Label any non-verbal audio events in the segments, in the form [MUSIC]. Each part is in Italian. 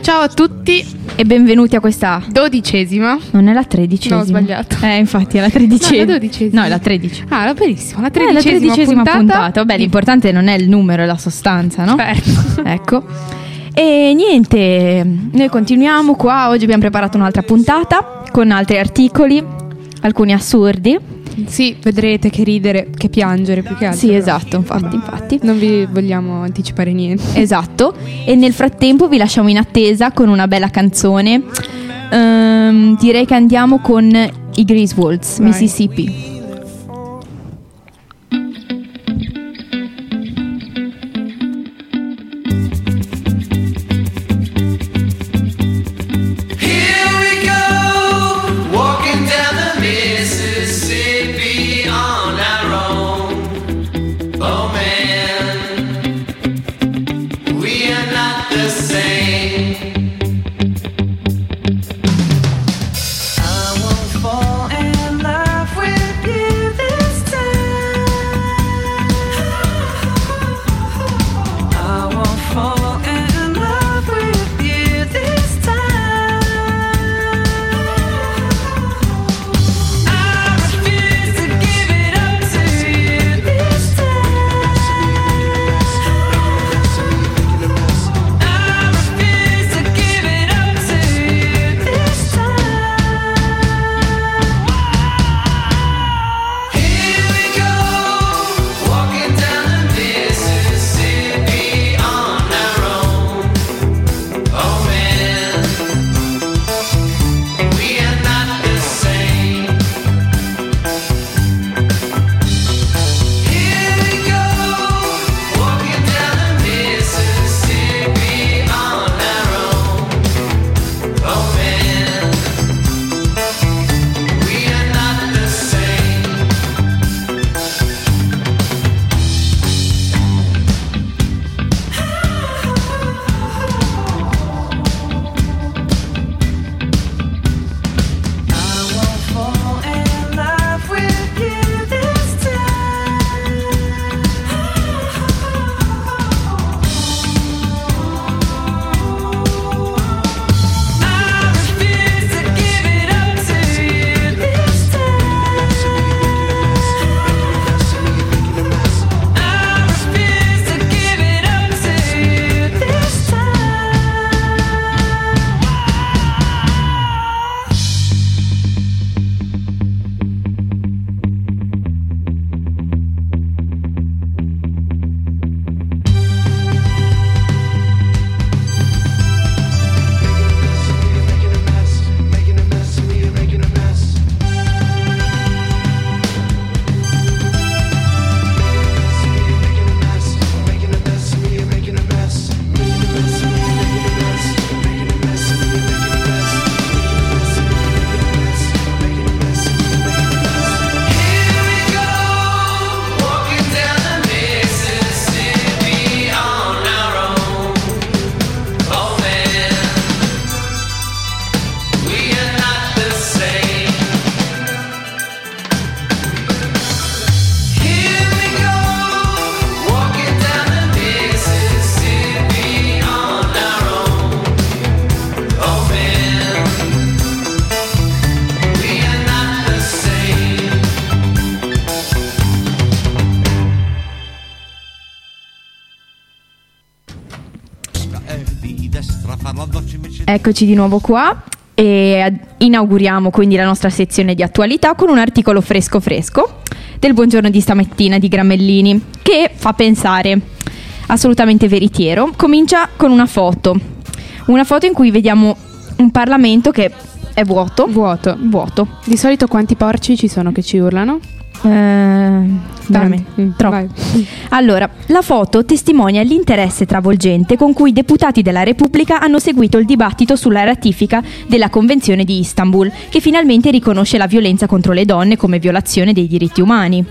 Ciao a tutti e benvenuti a questa dodicesima. Non è la tredicesima. No, ho sbagliato. Eh, infatti è la tredicesima. No, la dodicesima. No, è la tredicesima. Ah, benissimo, la Eh, tredicesima, la tredicesima puntata. puntata. Vabbè, l'importante non è il numero, è la sostanza, no? Certo. [LAUGHS] Ecco. E niente, noi continuiamo qua. Oggi abbiamo preparato un'altra puntata con altri articoli, alcuni assurdi. Sì, vedrete che ridere, che piangere più che altro. Sì, esatto, infatti, infatti. Non vi vogliamo anticipare niente. Esatto. E nel frattempo vi lasciamo in attesa con una bella canzone. Ehm, direi che andiamo con i Griswolds, Vai. Mississippi. Eccoci di nuovo qua e inauguriamo quindi la nostra sezione di attualità con un articolo fresco fresco del buongiorno di stamattina di Gramellini che fa pensare assolutamente veritiero. Comincia con una foto, una foto in cui vediamo un Parlamento che è vuoto. Vuoto. Vuoto. Di solito quanti porci ci sono che ci urlano? Eh, veramente, Mm, troppo. vai. [LAUGHS] Allora, la foto testimonia l'interesse travolgente con cui i deputati della Repubblica hanno seguito il dibattito sulla ratifica della Convenzione di Istanbul, che finalmente riconosce la violenza contro le donne come violazione dei diritti umani.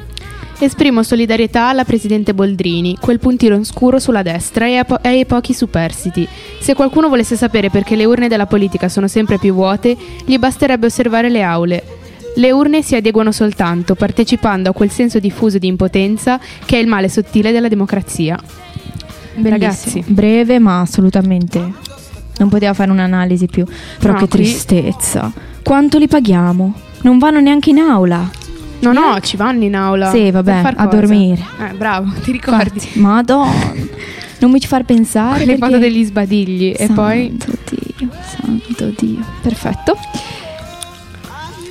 Esprimo solidarietà alla Presidente Boldrini, quel puntino scuro sulla destra e, a po- e ai pochi superstiti. Se qualcuno volesse sapere perché le urne della politica sono sempre più vuote, gli basterebbe osservare le aule. Le urne si adeguano soltanto partecipando a quel senso diffuso di impotenza che è il male sottile della democrazia. Bellissimo. Ragazzi. Breve, ma assolutamente non poteva fare un'analisi più. Però No, che tristezza. Quanto li paghiamo? Non vanno neanche in aula. No, no, ci vanno in aula. Sì, vabbè, a cosa? dormire. Eh, bravo, [LAUGHS] ti ricordi? Infatti, Madonna. Non mi ci far pensare. Le foto perché- degli sbadigli e poi... Santo Dio, santo Dio. Perfetto.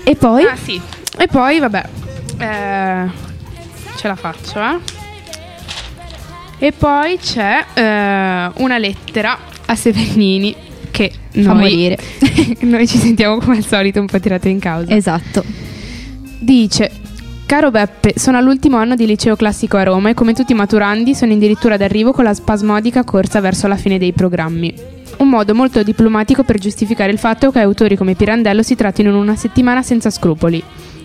E poi? Ah sì. E poi, vabbè, eh, ce la faccio, eh. E poi c'è eh, una lettera a Severnini che Fa noi, morire. [LAUGHS] noi ci sentiamo come al solito un po' tirate in causa. Esatto. Dice: Caro Beppe, sono all'ultimo anno di liceo classico a Roma e come tutti i maturandi sono addirittura d'arrivo con la spasmodica corsa verso la fine dei programmi. Un modo molto diplomatico per giustificare il fatto che autori come Pirandello si trattino in una settimana senza scrupoli.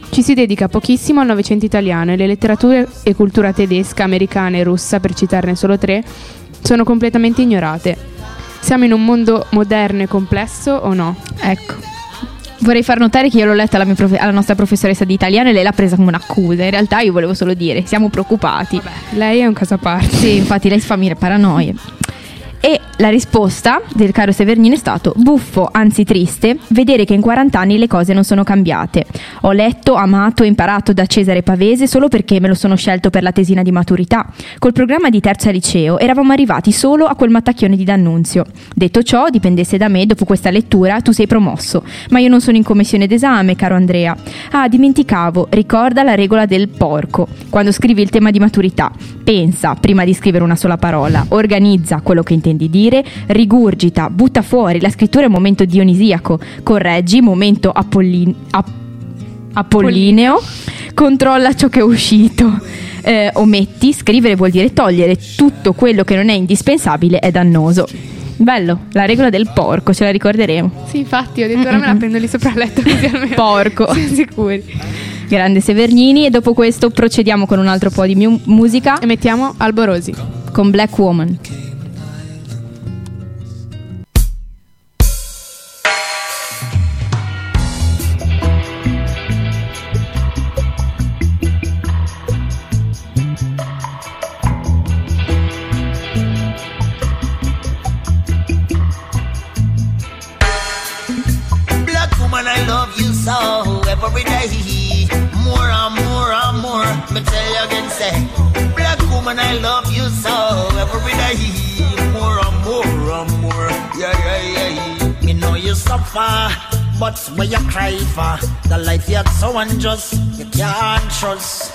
Ci si dedica pochissimo al Novecento italiano e le letterature e cultura tedesca, americana e russa, per citarne solo tre, sono completamente ignorate. Siamo in un mondo moderno e complesso o no? Ecco. Vorrei far notare che io l'ho letta alla, mia profe- alla nostra professoressa di italiano e lei l'ha presa come un'accusa. In realtà io volevo solo dire, siamo preoccupati. Lei è un caso a parte. Sì, infatti lei si fa mille paranoie. E la risposta del caro Severnino è stato buffo, anzi triste, vedere che in 40 anni le cose non sono cambiate. Ho letto, amato e imparato da Cesare Pavese solo perché me lo sono scelto per la tesina di maturità. Col programma di terza liceo eravamo arrivati solo a quel mattacchione di D'Annunzio. Detto ciò, dipendesse da me, dopo questa lettura tu sei promosso. Ma io non sono in commissione d'esame, caro Andrea. Ah, dimenticavo, ricorda la regola del porco. Quando scrivi il tema di maturità, pensa prima di scrivere una sola parola, organizza quello che intendi dire, rigurgita, butta fuori. La scrittura è un momento dionisiaco, correggi, momento apollin- ap- apollineo, controlla ciò che è uscito. Eh, ometti, scrivere vuol dire togliere tutto quello che non è indispensabile è dannoso. Bello, la regola del porco, ce la ricorderemo. Sì, infatti, ho detto ora me la prendo lì sopra il letto così almeno [LAUGHS] Porco. [LAUGHS] siamo sicuri. Grande Severnini e dopo questo procediamo con un altro po' di mu- musica E mettiamo Alborosi. con Black Woman. So every day. More and more and more. Me tell you again, say, Black woman, I love you so every day. More and more and more. Yeah, yeah, yeah. Me know you suffer, but where you cry for the life you had so unjust, you can't trust.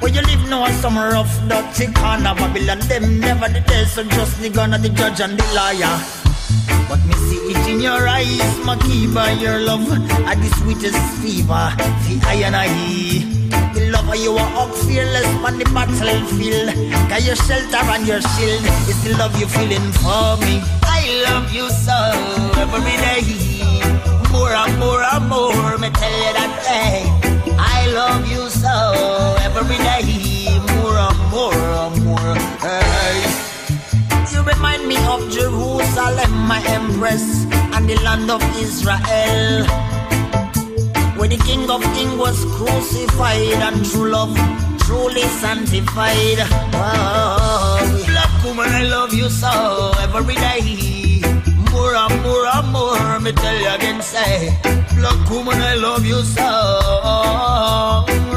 Where you live now some rough, dirty corner Babylon, them never the day, so just the gun of the judge and the liar. But me see it in your eyes, by your love Are the sweetest fever, the I and I The love of you are up fearless on the battlefield Cause your shelter and your shield. Is the love you feeling for me. I love you so every day. More and more and more, me tell you that day. I love you so every day. More and more and more, hey. Remind me of Jerusalem, my empress, and the land of Israel. Where the King of Kings was crucified and true love truly sanctified. Oh, black woman, I love you so every day. More and more and more, me tell you again, say, black woman, I love you so.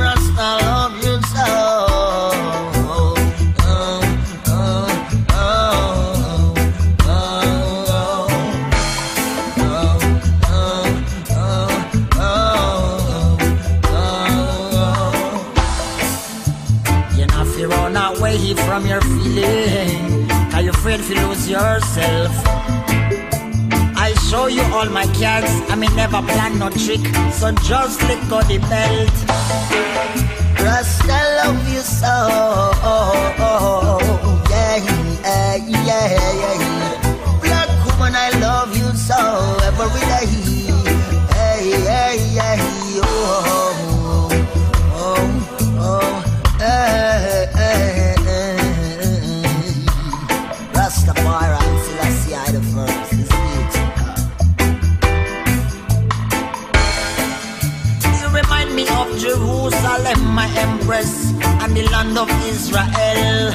Rasta, love you yourself. I show you all my cards. I may never plan no trick. So just let go the belt. Rasta love you so. Yeah, yeah, yeah, yeah. Black woman, I love you so every day. Jerusalem, my empress, and the land of Israel.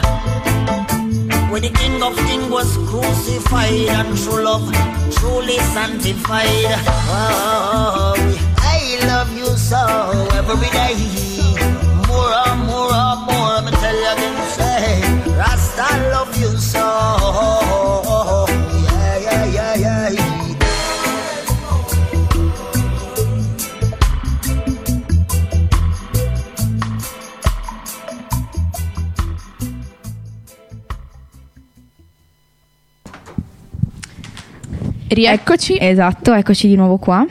Where the King of Kings was crucified and true love truly sanctified. Oh, I love you so every day. More and more and more, me tell you again, say, Rasta I love you so. Rieccoci Esatto, eccoci di nuovo qua.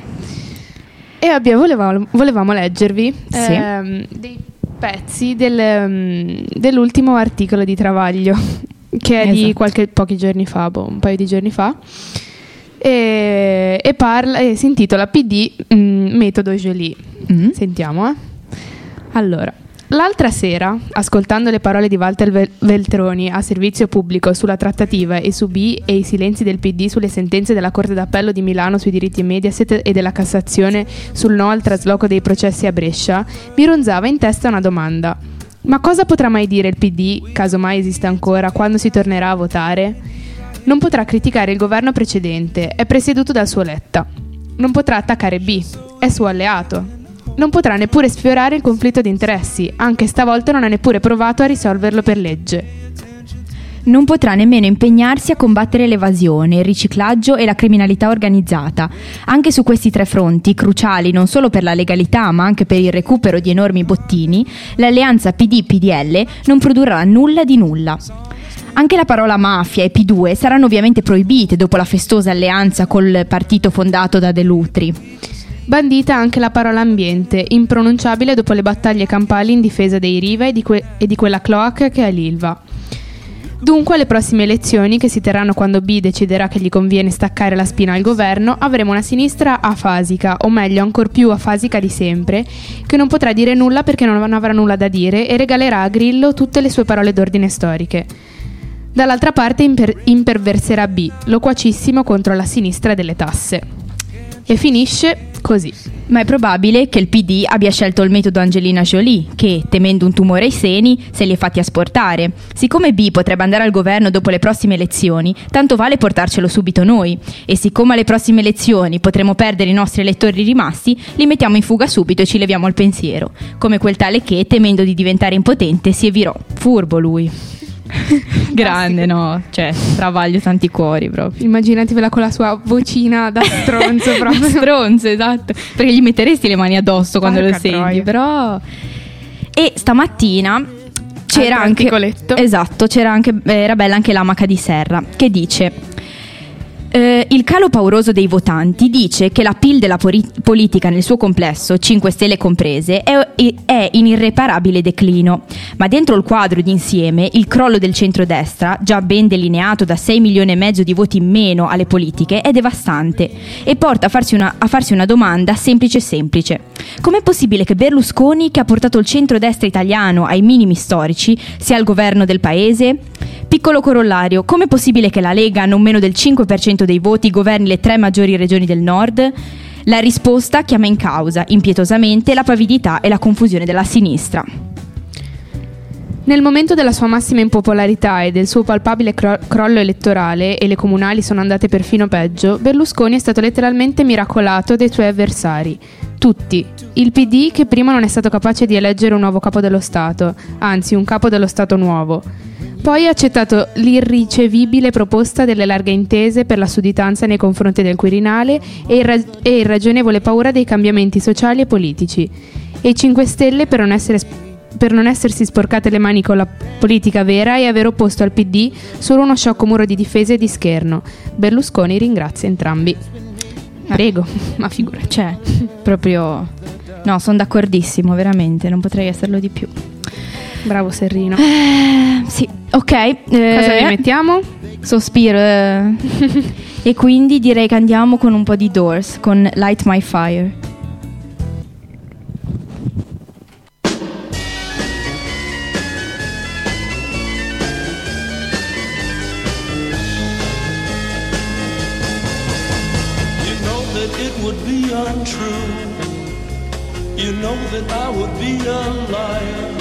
e abbiamo- volevamo, volevamo leggervi Sì. ehm, dei pezzi del, ehm, dell'ultimo articolo di Travaglio [LAUGHS] che è di Esatto. qualche, pochi giorni fa, boh, un paio di giorni fa. E, e parla, e si intitola PD mm, Metodo Jolie. Mm. Sentiamo, eh. Allora, l'altra sera, ascoltando le parole di Walter Vel- Veltroni a servizio pubblico sulla trattativa e su B e i silenzi del PD sulle sentenze della Corte d'Appello di Milano sui diritti Mediaset e della Cassazione sul no al trasloco dei processi a Brescia, mi ronzava in testa una domanda. Ma cosa potrà mai dire il PD, caso mai esista ancora, quando si tornerà a votare? Non potrà criticare il governo precedente, è presieduto dal suo Letta. Non potrà attaccare B, è suo alleato. Non potrà neppure sfiorare il conflitto di interessi, anche stavolta non ha neppure provato a risolverlo per legge. Non potrà nemmeno impegnarsi a combattere l'evasione, il riciclaggio e la criminalità organizzata. Anche su questi tre fronti, cruciali non solo per la legalità ma anche per il recupero di enormi bottini, l'alleanza PD-PDL non produrrà nulla di nulla. Anche la parola mafia e P2 saranno ovviamente proibite dopo la festosa alleanza col partito fondato da De Lutri. Bandita anche la parola ambiente, impronunciabile dopo le battaglie campali in difesa dei Riva e di, que- e di quella cloaca che è l'Ilva. Dunque, alle prossime elezioni, che si terranno quando B deciderà che gli conviene staccare la spina al governo, avremo una sinistra afasica, o meglio, ancor più afasica di sempre, che non potrà dire nulla perché non avrà nulla da dire e regalerà a Grillo tutte le sue parole d'ordine storiche. Dall'altra parte imper- imperverserà B, loquacissimo contro la sinistra delle tasse. E finisce così. Ma è probabile che il PD abbia scelto il metodo Angelina Jolie, che, temendo un tumore ai seni, se li è fatti asportare. Siccome B potrebbe andare al governo dopo le prossime elezioni, tanto vale portarcelo subito noi. E siccome alle prossime elezioni potremo perdere i nostri elettori rimasti, li mettiamo in fuga subito e ci leviamo il pensiero. Come quel tale che, temendo di diventare impotente, si evirò. Furbo lui. [LAUGHS] Grande, no? Cioè, travaglio tanti cuori proprio. Immaginatevela con la sua vocina da [LAUGHS] stronzo proprio. Stronzo, esatto. Perché gli metteresti le mani addosso quando Porca lo senti, troia. però. E stamattina c'era Altro anche. Esatto, c'era anche. Era bella anche l'amaca di Serra che dice. Eh, il calo pauroso dei votanti dice che la PIL della pori- politica nel suo complesso, 5 Stelle comprese, è, è in irreparabile declino. Ma dentro il quadro d'insieme, il crollo del centrodestra, già ben delineato da 6 milioni e mezzo di voti in meno alle politiche, è devastante e porta a farsi una, a farsi una domanda semplice semplice. Com'è possibile che Berlusconi, che ha portato il centrodestra italiano ai minimi storici, sia al governo del paese? Piccolo corollario, com'è possibile che la Lega, non meno del 5% dei voti, governi le tre maggiori regioni del nord? La risposta chiama in causa, impietosamente, la pavidità e la confusione della sinistra. Nel momento della sua massima impopolarità e del suo palpabile cro- crollo elettorale, e le comunali sono andate perfino peggio, Berlusconi è stato letteralmente miracolato dai suoi avversari. Tutti. Il PD che prima non è stato capace di eleggere un nuovo capo dello Stato, anzi un capo dello Stato nuovo. Poi ha accettato l'irricevibile proposta delle larghe intese per la sudditanza nei confronti del Quirinale e, il ra- e irragionevole paura dei cambiamenti sociali e politici. E i 5 Stelle per non essere per non essersi sporcate le mani con la politica vera e aver opposto al PD solo uno sciocco muro di difesa e di scherno. Berlusconi ringrazia entrambi. Prego, [LAUGHS] ma figurati. Cioè, proprio... No, sono d'accordissimo, veramente, non potrei esserlo di più. Bravo Serrino. Eh, sì, ok. eh, Cosa vi mettiamo? Sospiro. eh. [LAUGHS] e quindi direi che andiamo con un po' di Doors, con Light My Fire. You know that it would be untrue. You know that I would be a liar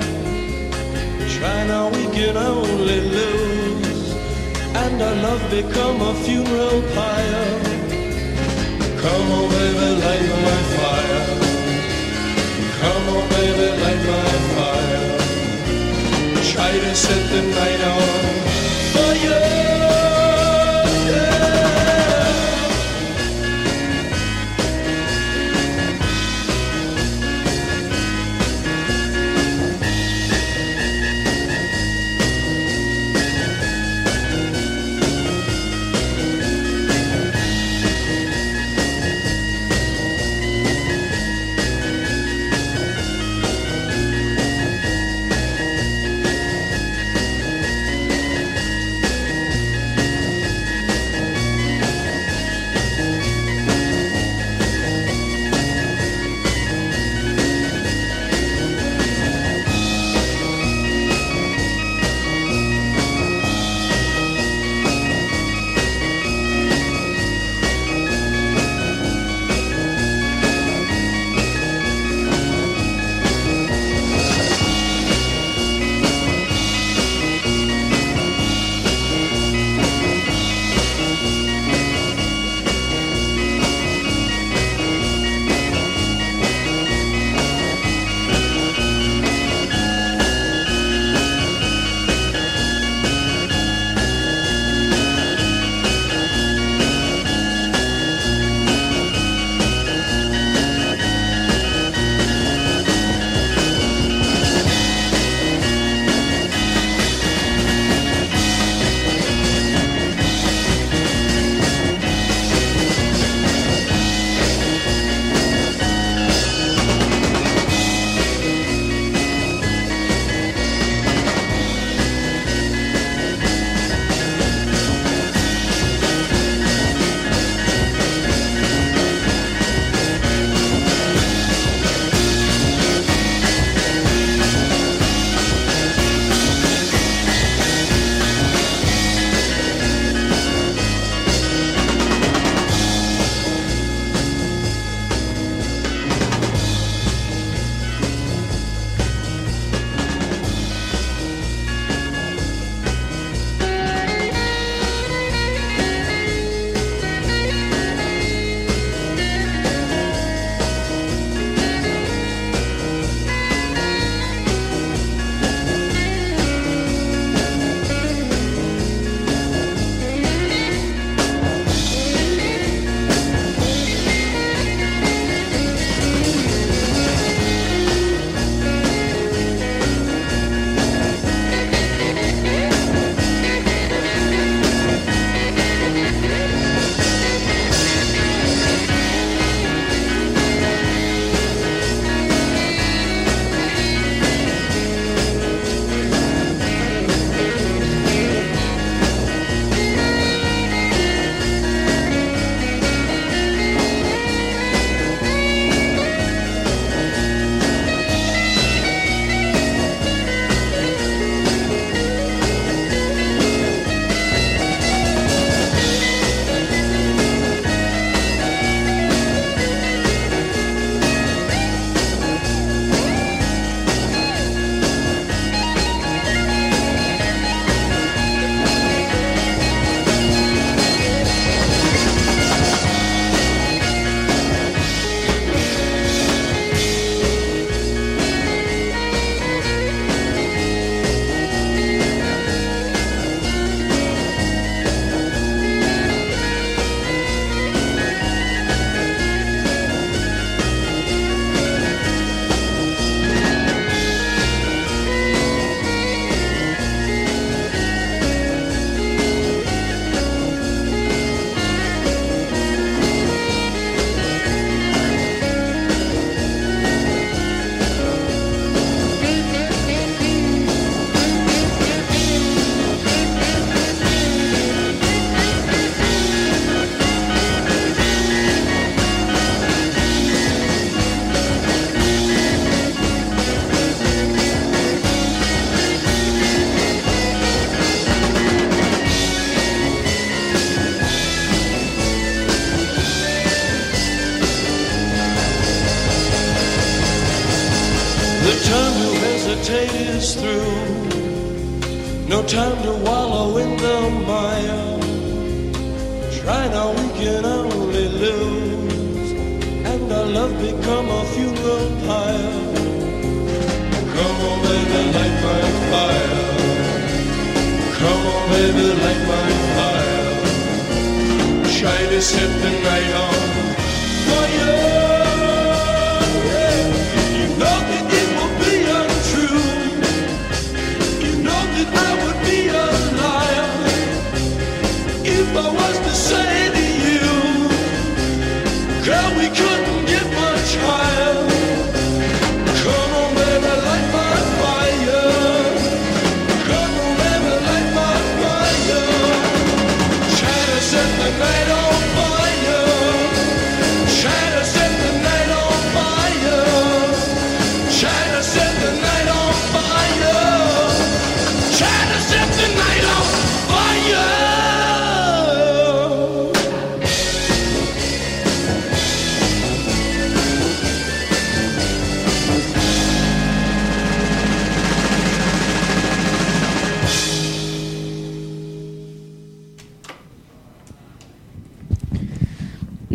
Try now, we can only lose. And our love become a funeral pyre. Come on, baby, light my fire. Come on, baby, light my fire. Try to set the night on fire.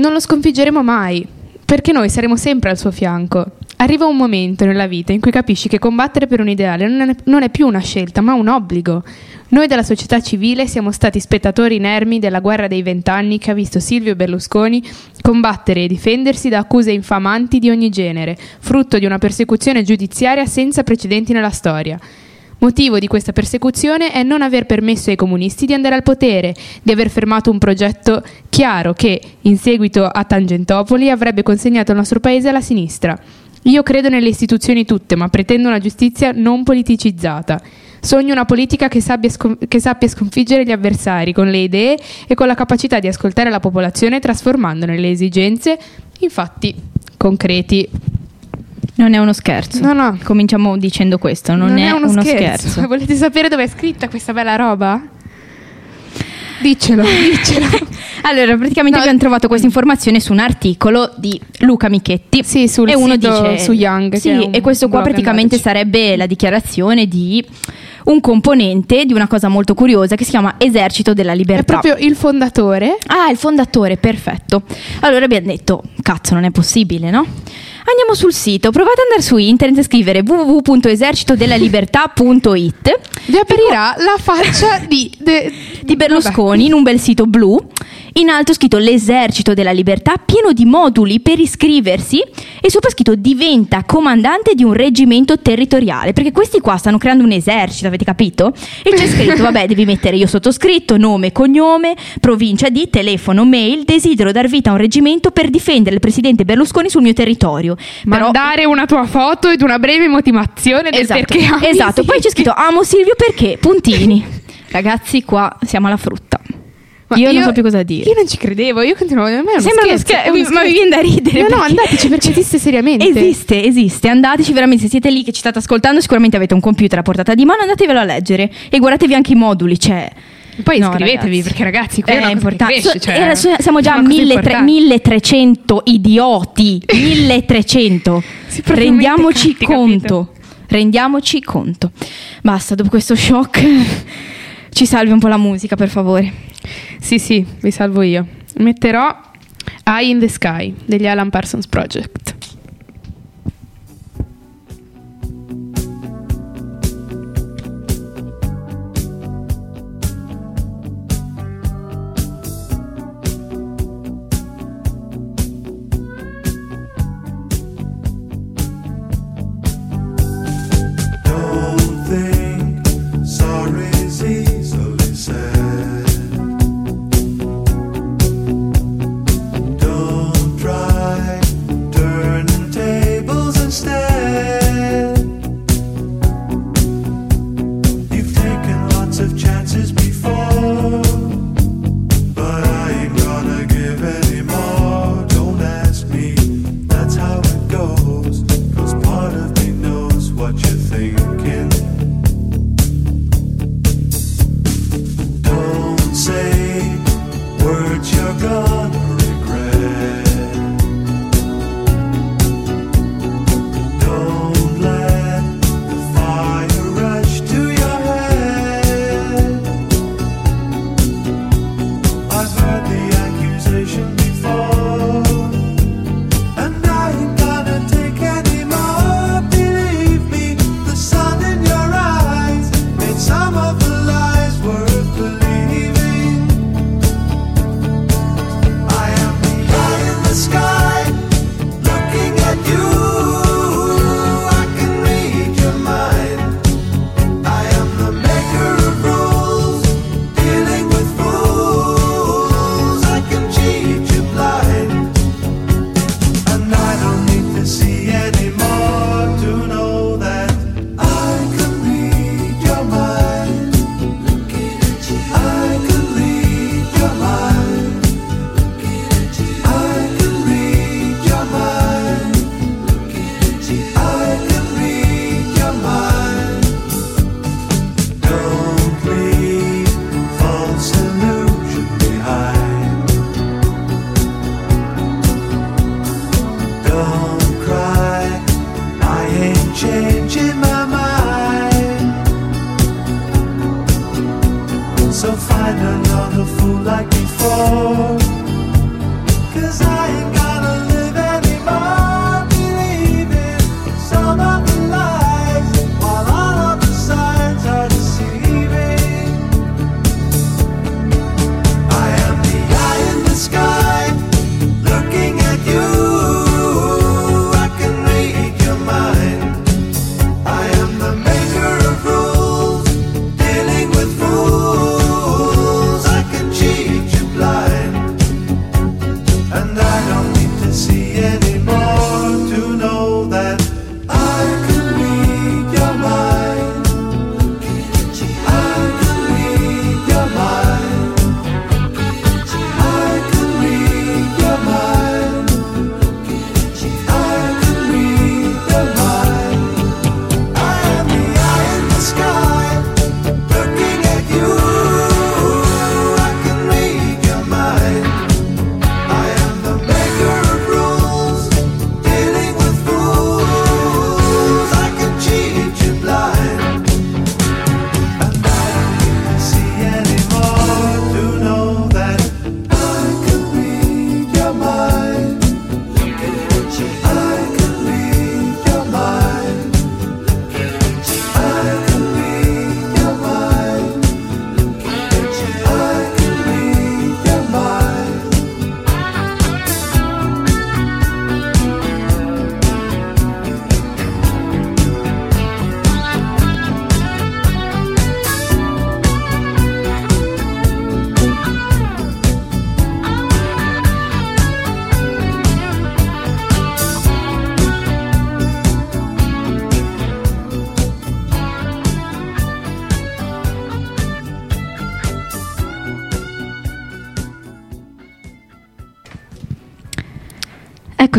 Non lo sconfiggeremo mai, perché noi saremo sempre al suo fianco. Arriva un momento nella vita in cui capisci che combattere per un ideale non è, non è più una scelta, ma un obbligo. Noi della società civile siamo stati spettatori inermi della guerra dei vent'anni che ha visto Silvio Berlusconi combattere e difendersi da accuse infamanti di ogni genere, frutto di una persecuzione giudiziaria senza precedenti nella storia. Motivo di questa persecuzione è non aver permesso ai comunisti di andare al potere, di aver fermato un progetto chiaro che, in seguito a Tangentopoli, avrebbe consegnato il nostro paese alla sinistra. Io credo nelle istituzioni tutte, ma pretendo una giustizia non politicizzata. Sogno una politica che sappia, scon- che sappia sconfiggere gli avversari con le idee e con la capacità di ascoltare la popolazione trasformandone le esigenze in fatti concreti. Non è uno scherzo. No, no. Cominciamo dicendo questo, non, è, uno, scherzo. [LAUGHS] Volete sapere dove è scritta questa bella roba? Diccelo, [LAUGHS] diccelo. Allora, praticamente No. abbiamo trovato questa informazione su un articolo di Luca Michetti. Sì, sul e uno dice su Young, Sì, è e questo qua praticamente sarebbe la dichiarazione di un componente di una cosa molto curiosa che si chiama Esercito della È Libertà. proprio il fondatore. Ah, il fondatore, perfetto. Allora abbiamo detto, cazzo, non è possibile, no? Andiamo sul sito, provate ad andare su internet e scrivere www.esercitodellalibertà.it Vi apparirà la faccia di, de- di Berlusconi in un bel sito blu. In alto scritto l'esercito della libertà, pieno di moduli per iscriversi e sopra scritto diventa comandante di un reggimento territoriale, perché questi qua stanno creando un esercito, avete capito? E c'è scritto, vabbè, devi mettere io sottoscritto, nome, cognome, provincia di, telefono, mail, desidero dar vita a un reggimento per difendere il presidente Berlusconi sul mio territorio. Però- Mandare una tua foto ed una breve motivazione del esatto, perché ami esatto. poi c'è scritto amo Silvio perché, puntini. [LAUGHS] Ragazzi, qua siamo alla frutta. Ma io, non so più cosa dire. Io non ci credevo, io continuavo. A è uno Sembra uno scherzo, scher- è uno ma mi scherzo. viene da ridere. No, no, andateci perché esiste seriamente. Esiste, esiste. Andateci veramente. Se siete lì che ci state ascoltando, sicuramente avete un computer a portata di mano. Andatevelo a leggere e guardatevi anche i moduli. Cioè, Poi No, iscrivetevi ragazzi. perché ragazzi, qui è, è una cosa che importante. cresce, cioè, era- siamo già è a una cosa 1300 importante. 1300 idioti. 1300. Sì, proprio Rendiamoci conto. Rendiamoci conto. Basta, dopo questo shock, ci salvi un po' la musica, per favore. Sì, sì, vi salvo io. Metterò Eye in the Sky degli Alan Parsons Project.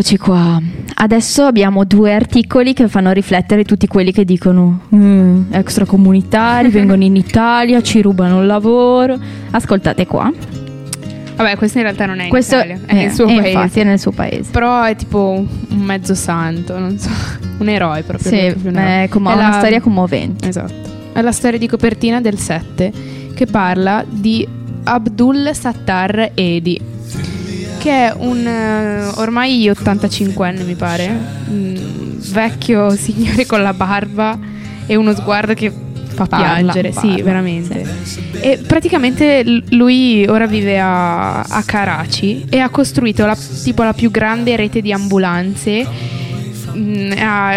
Eccoci qua. Adesso abbiamo due articoli che fanno riflettere tutti quelli che dicono "Mm, extracomunitari, vengono in Italia, ci rubano il lavoro. Ascoltate qua. Vabbè, questo in realtà non è in Questo Italia, è eh, nel suo paese. infatti, è nel suo paese. Però è tipo un mezzo santo, non so, [LAUGHS] un eroe proprio. Sì, proprio un eroe. è come È una la- storia commovente. Esatto. È la storia di copertina del 7 che parla di Abdul Sattar Edi, che è un eh, ormai 85enne, mi pare, un vecchio signore con la barba e uno sguardo che fa Parla, piangere, sì, parla, veramente. E praticamente lui ora vive a, a Karachi e ha costruito la, tipo la più grande rete di ambulanze. Mm, ha,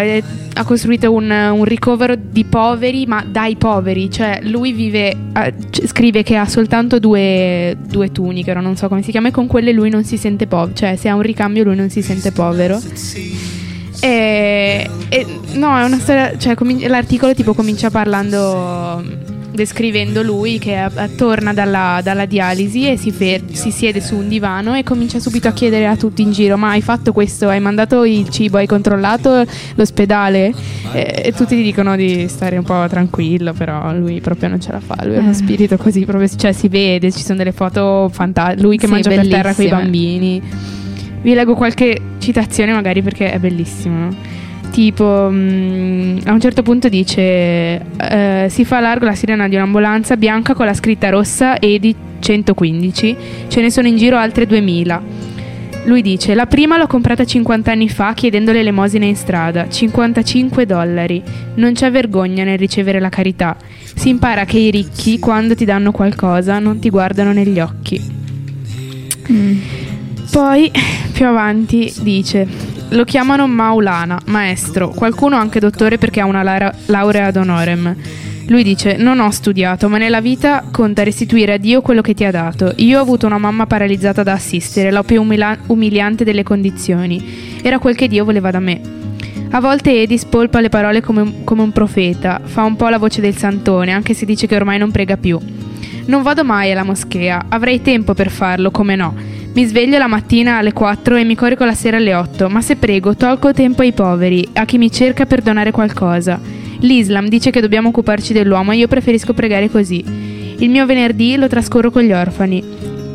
ha costruito un, un ricovero di poveri, ma dai poveri. Cioè, lui vive. eh, scrive che ha soltanto due, due tuniche, non so come si chiama, e con quelle lui non si sente povero. Cioè, se ha un ricambio, lui non si sente povero. E, e- no, è una storia. Cioè, l'articolo tipo comincia parlando. Descrivendo lui che eh, torna dalla, dalla dialisi e si, fer- si siede su un divano e comincia subito a chiedere a tutti in giro: Ma hai fatto questo? Hai mandato il cibo? Hai controllato l'ospedale? E, e tutti gli dicono di stare un po' tranquillo, però lui proprio non ce la fa. Lui ha uno Eh. spirito così, proprio, cioè si vede, ci sono delle foto fantastiche. Lui che Sì, mangia per terra con i bellissime. bambini. Vi leggo qualche citazione magari perché è bellissimo. Tipo, mm, a un certo punto dice: eh, Si fa largo la sirena di un'ambulanza bianca con la scritta rossa EDI 115. Ce ne sono in giro altre 2000. Lui dice: La prima l'ho comprata 50 anni fa chiedendo l'elemosina in strada, 55 dollari. Non c'è vergogna nel ricevere la carità. Si impara che i ricchi, quando ti danno qualcosa, non ti guardano negli occhi. Poi, più avanti, dice: Lo chiamano Maulana, maestro, qualcuno anche dottore perché ha una laurea ad honorem. Lui dice: Non ho studiato, ma nella vita conta restituire a Dio quello che ti ha dato. Io ho avuto una mamma paralizzata da assistere, la più umila- umiliante delle condizioni. Era quel che Dio voleva da me. A volte Edi spolpa le parole come come un profeta, fa un po' la voce del santone, anche se dice che ormai non prega più. Non vado mai alla moschea, avrei tempo per farlo, come no. Mi sveglio la mattina alle 4 e mi corico la sera alle 8, ma se prego tolgo tempo ai poveri, a chi mi cerca per donare qualcosa. L'Islam dice che dobbiamo occuparci dell'uomo e io preferisco pregare così. Il mio venerdì lo trascorro con gli orfani.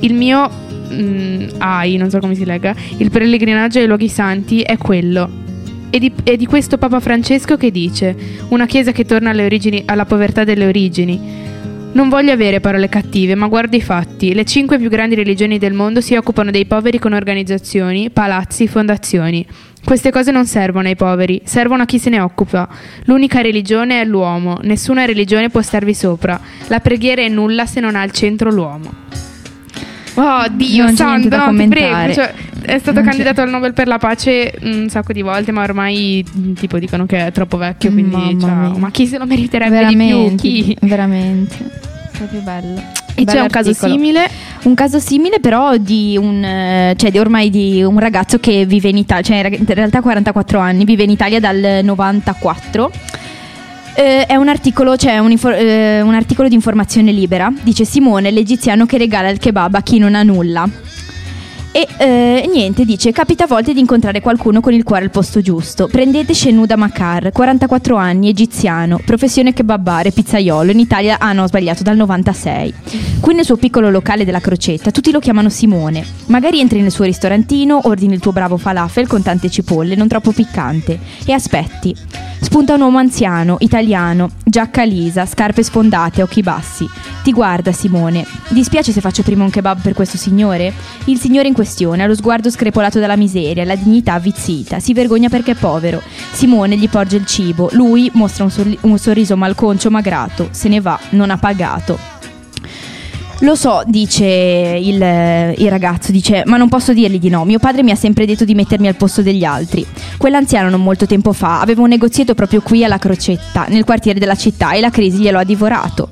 Il mio mm, AI, non so come si legga, il pellegrinaggio ai luoghi santi è quello. E di, e di questo Papa Francesco che dice: Una chiesa che torna origini, alla povertà delle origini. Non voglio avere parole cattive, ma guarda i fatti. Le cinque più grandi religioni del mondo si occupano dei poveri con organizzazioni, palazzi, fondazioni. Queste cose non servono ai poveri, servono a chi se ne occupa. L'unica religione è l'uomo, nessuna religione può starvi sopra. La preghiera è nulla se non ha al centro l'uomo. Oh Dio Non c'è santo, no, ti prego. Cioè, è stato Non c'è- candidato al Nobel per la pace un sacco di volte, ma ormai mh, tipo dicono che è troppo vecchio, quindi ciao. Ma chi se lo meriterebbe veramente, di più? Chi? veramente. Proprio bello. E c'è un caso simile Un caso simile però di un, eh, cioè di ormai di un ragazzo che vive in Italia, cioè in realtà ha 44 anni, vive in Italia dal 94. Eh, è un articolo, cioè un, infor- eh, un articolo di informazione libera. Dice Simone, l'egiziano che regala il kebab a chi non ha nulla. E eh, niente, dice, capita a volte di incontrare qualcuno con il cuore al posto giusto. Prendete Shenuda Makar, 44 anni, egiziano, professione kebabare, pizzaiolo, in Italia, ah no, ho sbagliato, dal 96. Qui nel suo piccolo locale della Crocetta tutti lo chiamano Simone. Magari entri nel suo ristorantino, ordini il tuo bravo falafel con tante cipolle, non troppo piccante, e aspetti. Spunta un uomo anziano, italiano, giacca lisa, scarpe sfondate, occhi bassi. Ti guarda Simone. Dispiace se faccio prima un kebab per questo signore? Il signore in questione ha lo sguardo screpolato dalla miseria, la dignità avvizzita, si vergogna perché è povero. Simone gli porge il cibo, lui mostra un, sorri- un sorriso malconcio ma grato, se ne va, non ha pagato. Lo so, dice il, il ragazzo, dice, ma non posso dirgli di no. Mio padre mi ha sempre detto di mettermi al posto degli altri. Quell'anziano non molto tempo fa aveva un negozietto proprio qui alla Crocetta, nel quartiere della città, e la crisi glielo ha divorato.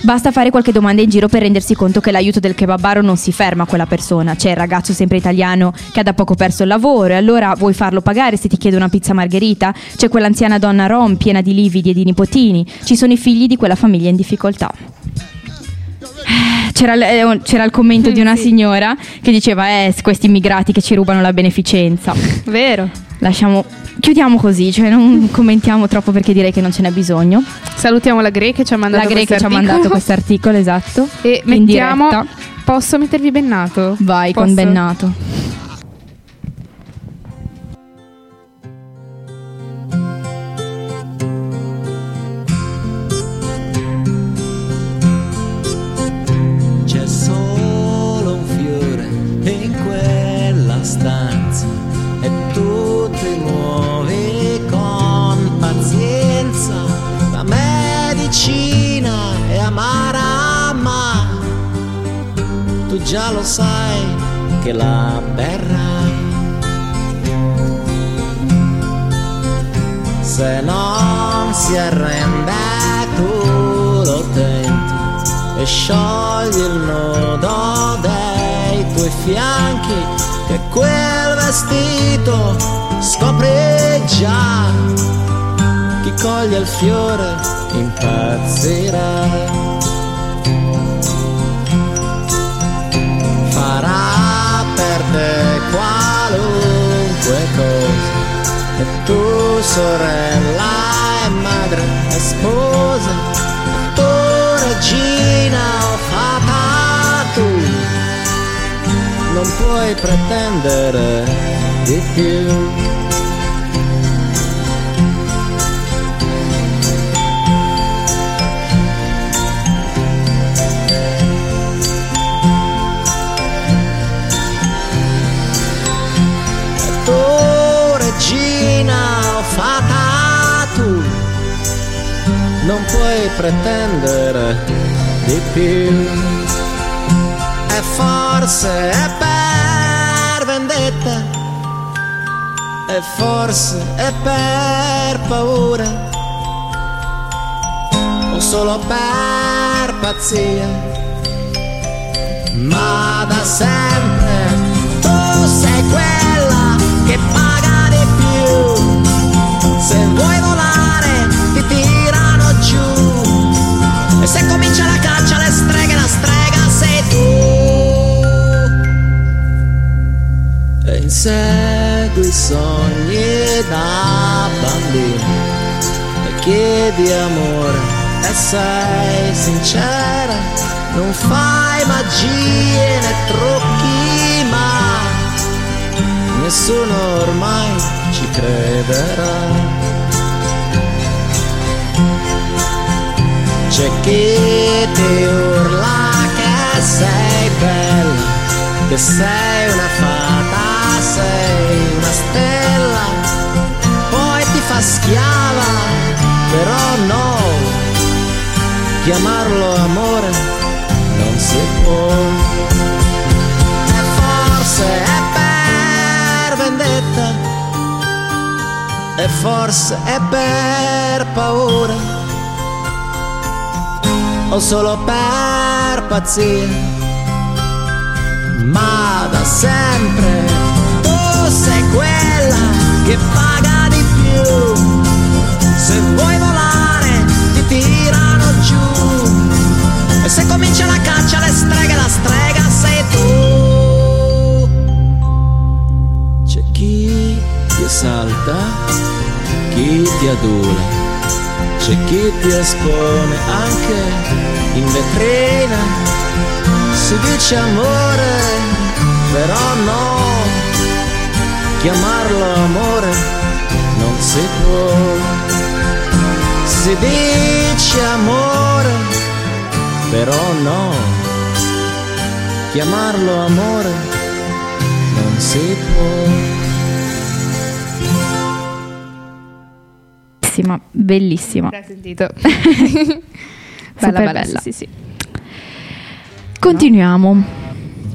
Basta fare qualche domanda in giro per rendersi conto che l'aiuto del kebabaro non si ferma a quella persona. C'è il ragazzo sempre italiano che ha da poco perso il lavoro e allora vuoi farlo pagare se ti chiede una pizza margherita? C'è quell'anziana donna rom piena di lividi e di nipotini. Ci sono i figli di quella famiglia in difficoltà. C'era, il- eh, c'era il commento di una signora che diceva: Eh, questi immigrati che ci rubano la beneficenza. Vero. Lasciamo. Chiudiamo così, cioè non commentiamo troppo perché direi che non ce n'è bisogno. Salutiamo la Gre che ci ha mandato La Gre che ci ha mandato questo articolo, esatto. E mettiamo. diretta. Posso mettervi bennato? Vai Posso? con Bennato. Amara, ma tu già lo sai che la berrai. Se non si arrende tu lo tenti e sciogli il nodo dei tuoi fianchi che quel vestito scopri già chi coglie il fiore impazzirà. Farà per te qualunque cosa e tu sorella e madre e sposa e tu regina o fata tu non puoi pretendere di più pretendere di più. E forse è per vendetta e forse è per paura o solo per pazzia. Ma da sempre tu sei quella sogni da bambino e chiedi amore e sei sincera. Non fai magie né trucchi, ma nessuno ormai ci crederà. C'è chi ti urla che sei bella, che sei una fata, sei una stella, poi ti fa schiava, però no, chiamarlo amore non si può. E forse è per vendetta, e forse è per paura, o solo per pazzia, ma da sempre tu sei quella che paga di più. Se vuoi volare ti tirano giù e se comincia la caccia alle streghe la strega sei tu. C'è chi ti esalta, chi ti adula, c'è chi ti espone anche in vetrina. Si dice amore, però no, chiamarlo amore non si può. Si dice amore, però no, chiamarlo amore non si può. Bellissima, bellissima. L'hai sentito? [LAUGHS] Bella, bella. Sì, sì. Continuiamo.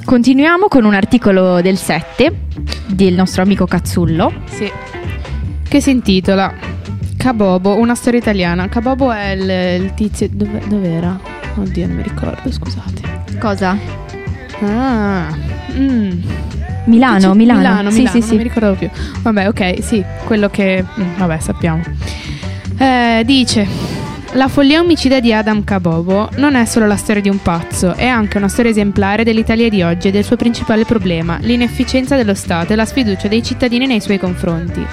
Continuiamo con un articolo del 7 del nostro amico Cazzullo. Sì. Che si intitola Cabobo, una storia italiana. Cabobo è il, il tizio. Dove, dov'era? Oddio, non mi ricordo, scusate. Cosa? Ah. mm. Milano, Dice- Milano. Milano, sì, Milano, sì, non sì. mi ricordavo più. Vabbè, ok, sì, quello che... mm, Vabbè, sappiamo. Eh, dice... La follia omicida di Adam Kabobo non è solo la storia di un pazzo, è anche una storia esemplare dell'Italia di oggi e del suo principale problema, l'inefficienza dello Stato e la sfiducia dei cittadini nei suoi confronti.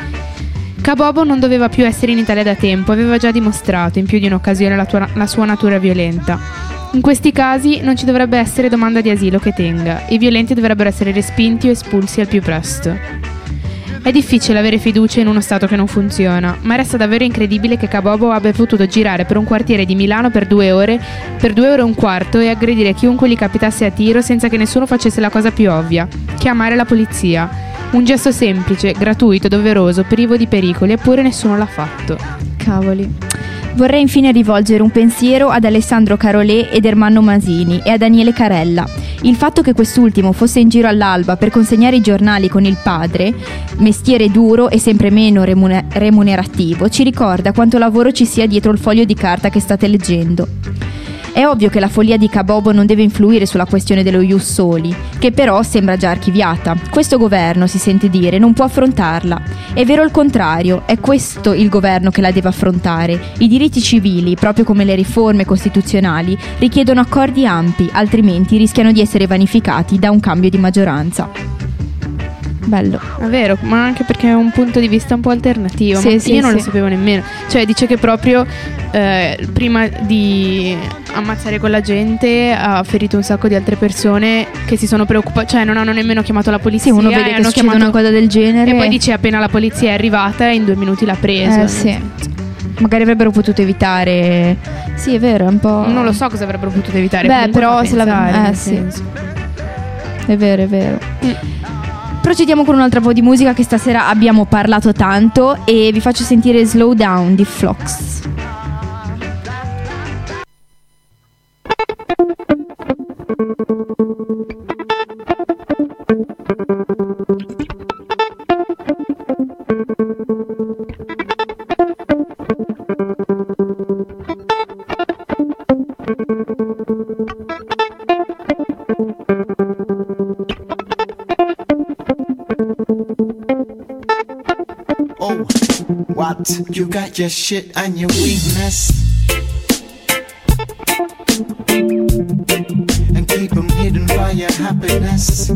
Kabobo non doveva più essere in Italia da tempo, aveva già dimostrato in più di un'occasione la, tua- la sua natura violenta. In questi casi non ci dovrebbe essere domanda di asilo che tenga, i violenti dovrebbero essere respinti o espulsi al più presto. È difficile avere fiducia in uno Stato che non funziona, ma resta davvero incredibile che Kabobo abbia potuto girare per un quartiere di Milano per due ore, per due ore e un quarto e aggredire chiunque gli capitasse a tiro senza che nessuno facesse la cosa più ovvia, chiamare la polizia. Un gesto semplice, gratuito, doveroso, privo di pericoli, eppure nessuno l'ha fatto. Cavoli. Vorrei infine rivolgere un pensiero ad Alessandro Carolè ed Ermanno Masini e a Daniele Carella. Il fatto che quest'ultimo fosse in giro all'alba per consegnare i giornali con il padre, mestiere duro e sempre meno remune- remunerativo, ci ricorda quanto lavoro ci sia dietro il foglio di carta che state leggendo. È ovvio che la follia di Cabobo non deve influire sulla questione dello Ius Soli, che però sembra già archiviata. Questo governo, si sente dire, non può affrontarla. È vero il contrario, è questo il governo che la deve affrontare. I diritti civili, proprio come le riforme costituzionali, richiedono accordi ampi, altrimenti rischiano di essere vanificati da un cambio di maggioranza. Bello. È vero, ma anche perché è un punto di vista un po' alternativo. Sì, ma sì, io non sì. lo sapevo nemmeno. Cioè, dice che proprio eh, prima di ammazzare quella gente ha ferito un sacco di altre persone che si sono preoccupate, cioè non hanno nemmeno chiamato la Sì, polizia. uno e vede che hanno succede chiamato- una cosa del genere. E poi dice appena la polizia è arrivata in due minuti l'ha preso. Eh sì. Magari avrebbero potuto evitare. Sì, è vero, è un po'. Non lo so cosa avrebbero potuto evitare. Beh, però se la- pensare, eh, sì. senso. È vero, è vero. Mm. Procediamo con un'altra po' di musica che stasera abbiamo parlato tanto e vi faccio sentire Slow Down di Flox. What? You got your shit and your weakness. And keep 'em hidden by your happiness.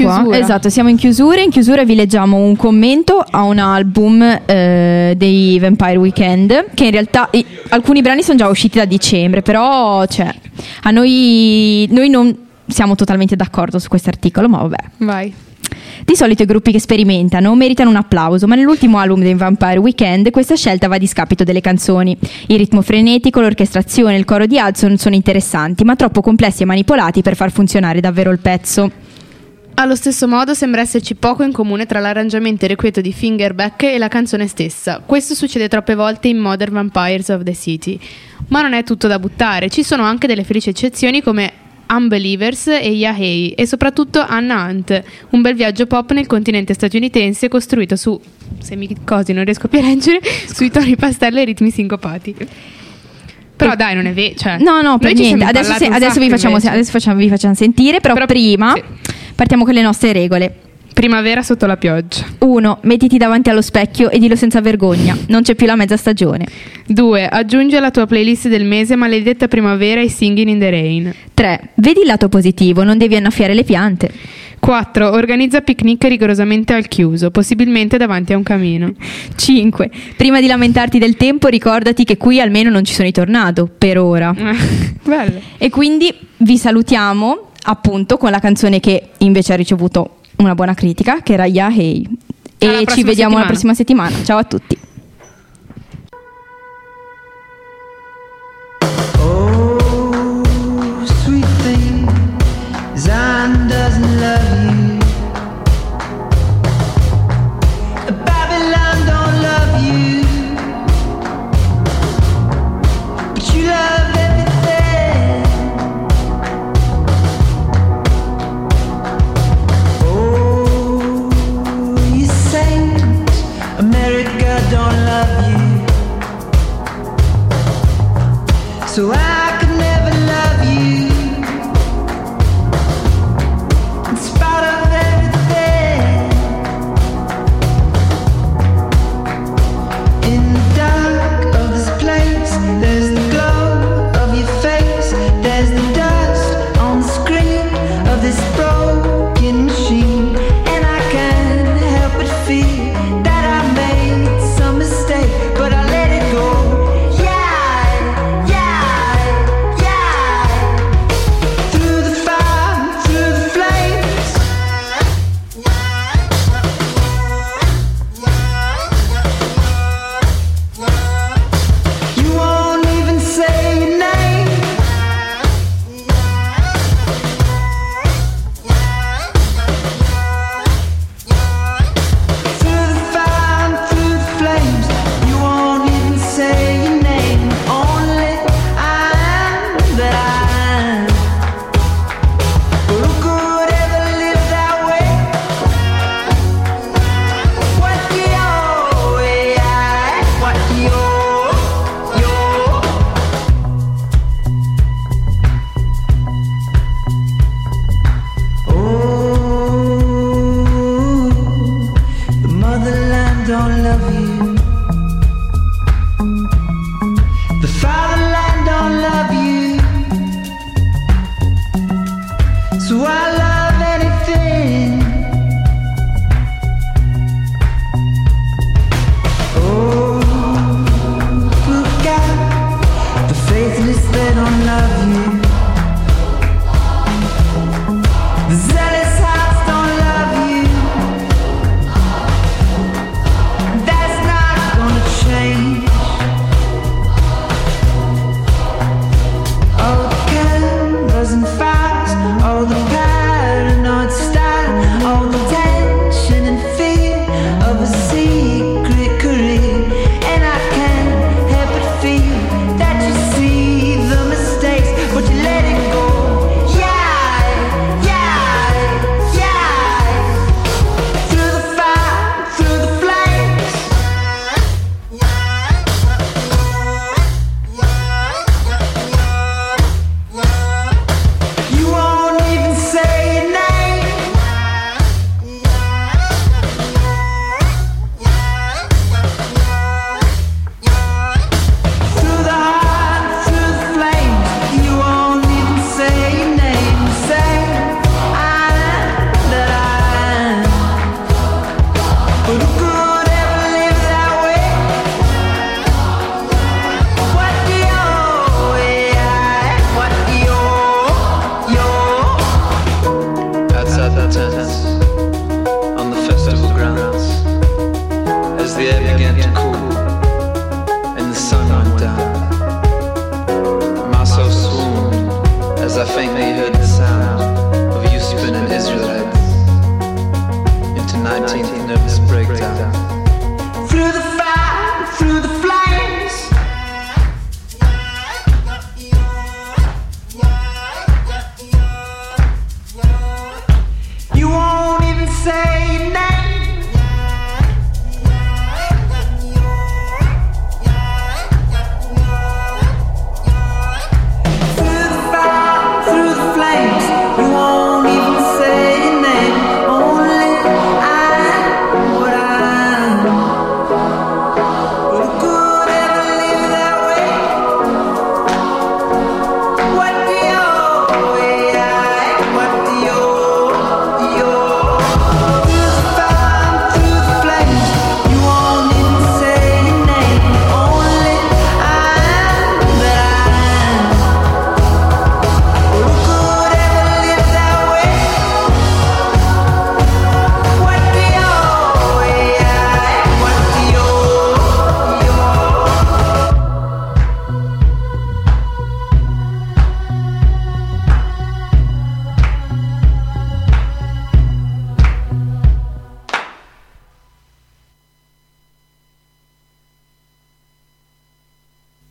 In chiusura. Esatto, siamo in chiusura. In chiusura vi leggiamo un commento a un album eh, dei Vampire Weekend. Che in realtà i- alcuni brani sono già usciti da dicembre, però cioè, a noi, noi non siamo totalmente d'accordo su questo articolo, ma vabbè. Vai. Di solito i gruppi che sperimentano meritano un applauso, ma nell'ultimo album dei Vampire Weekend questa scelta va a discapito delle canzoni. Il ritmo frenetico, l'orchestrazione e il coro di Hudson sono interessanti, ma troppo complessi e manipolati per far funzionare davvero il pezzo. Allo stesso modo sembra esserci poco in comune tra l'arrangiamento irrequieto di Fingerback e la canzone stessa. Questo succede troppe volte in Modern Vampires of the City. Ma non è tutto da buttare, ci sono anche delle felici eccezioni come Unbelievers e Yahey e soprattutto Anna Hunt, un bel viaggio pop nel continente statunitense costruito su, se mi cosi non riesco più a leggere, [LAUGHS] sui toni pastello e ritmi sincopati. Però dai, non è vero. Cioè, No, no, per niente. Adesso, se- adesso vi facciamo, adesso facciamo- vi facciamo sentire, però, Però- prima sì. Partiamo con le nostre regole. Primavera sotto la pioggia. 1. Mettiti davanti allo specchio e dillo senza vergogna. Non c'è più la mezza stagione. 2. Aggiungi alla tua playlist del mese Maledetta Primavera e Singing in the Rain. 3. Vedi il lato positivo, non devi annaffiare le piante. 4. Organizza picnic rigorosamente al chiuso, possibilmente davanti a un camino. 5. Prima di lamentarti del tempo, ricordati che qui almeno non ci sono i tornado, per ora. [LAUGHS] Bello. E quindi vi salutiamo appunto con la canzone che invece ha ricevuto una buona critica, che era Yeah Hey. E ci vediamo settimana. la prossima settimana. Ciao a tutti.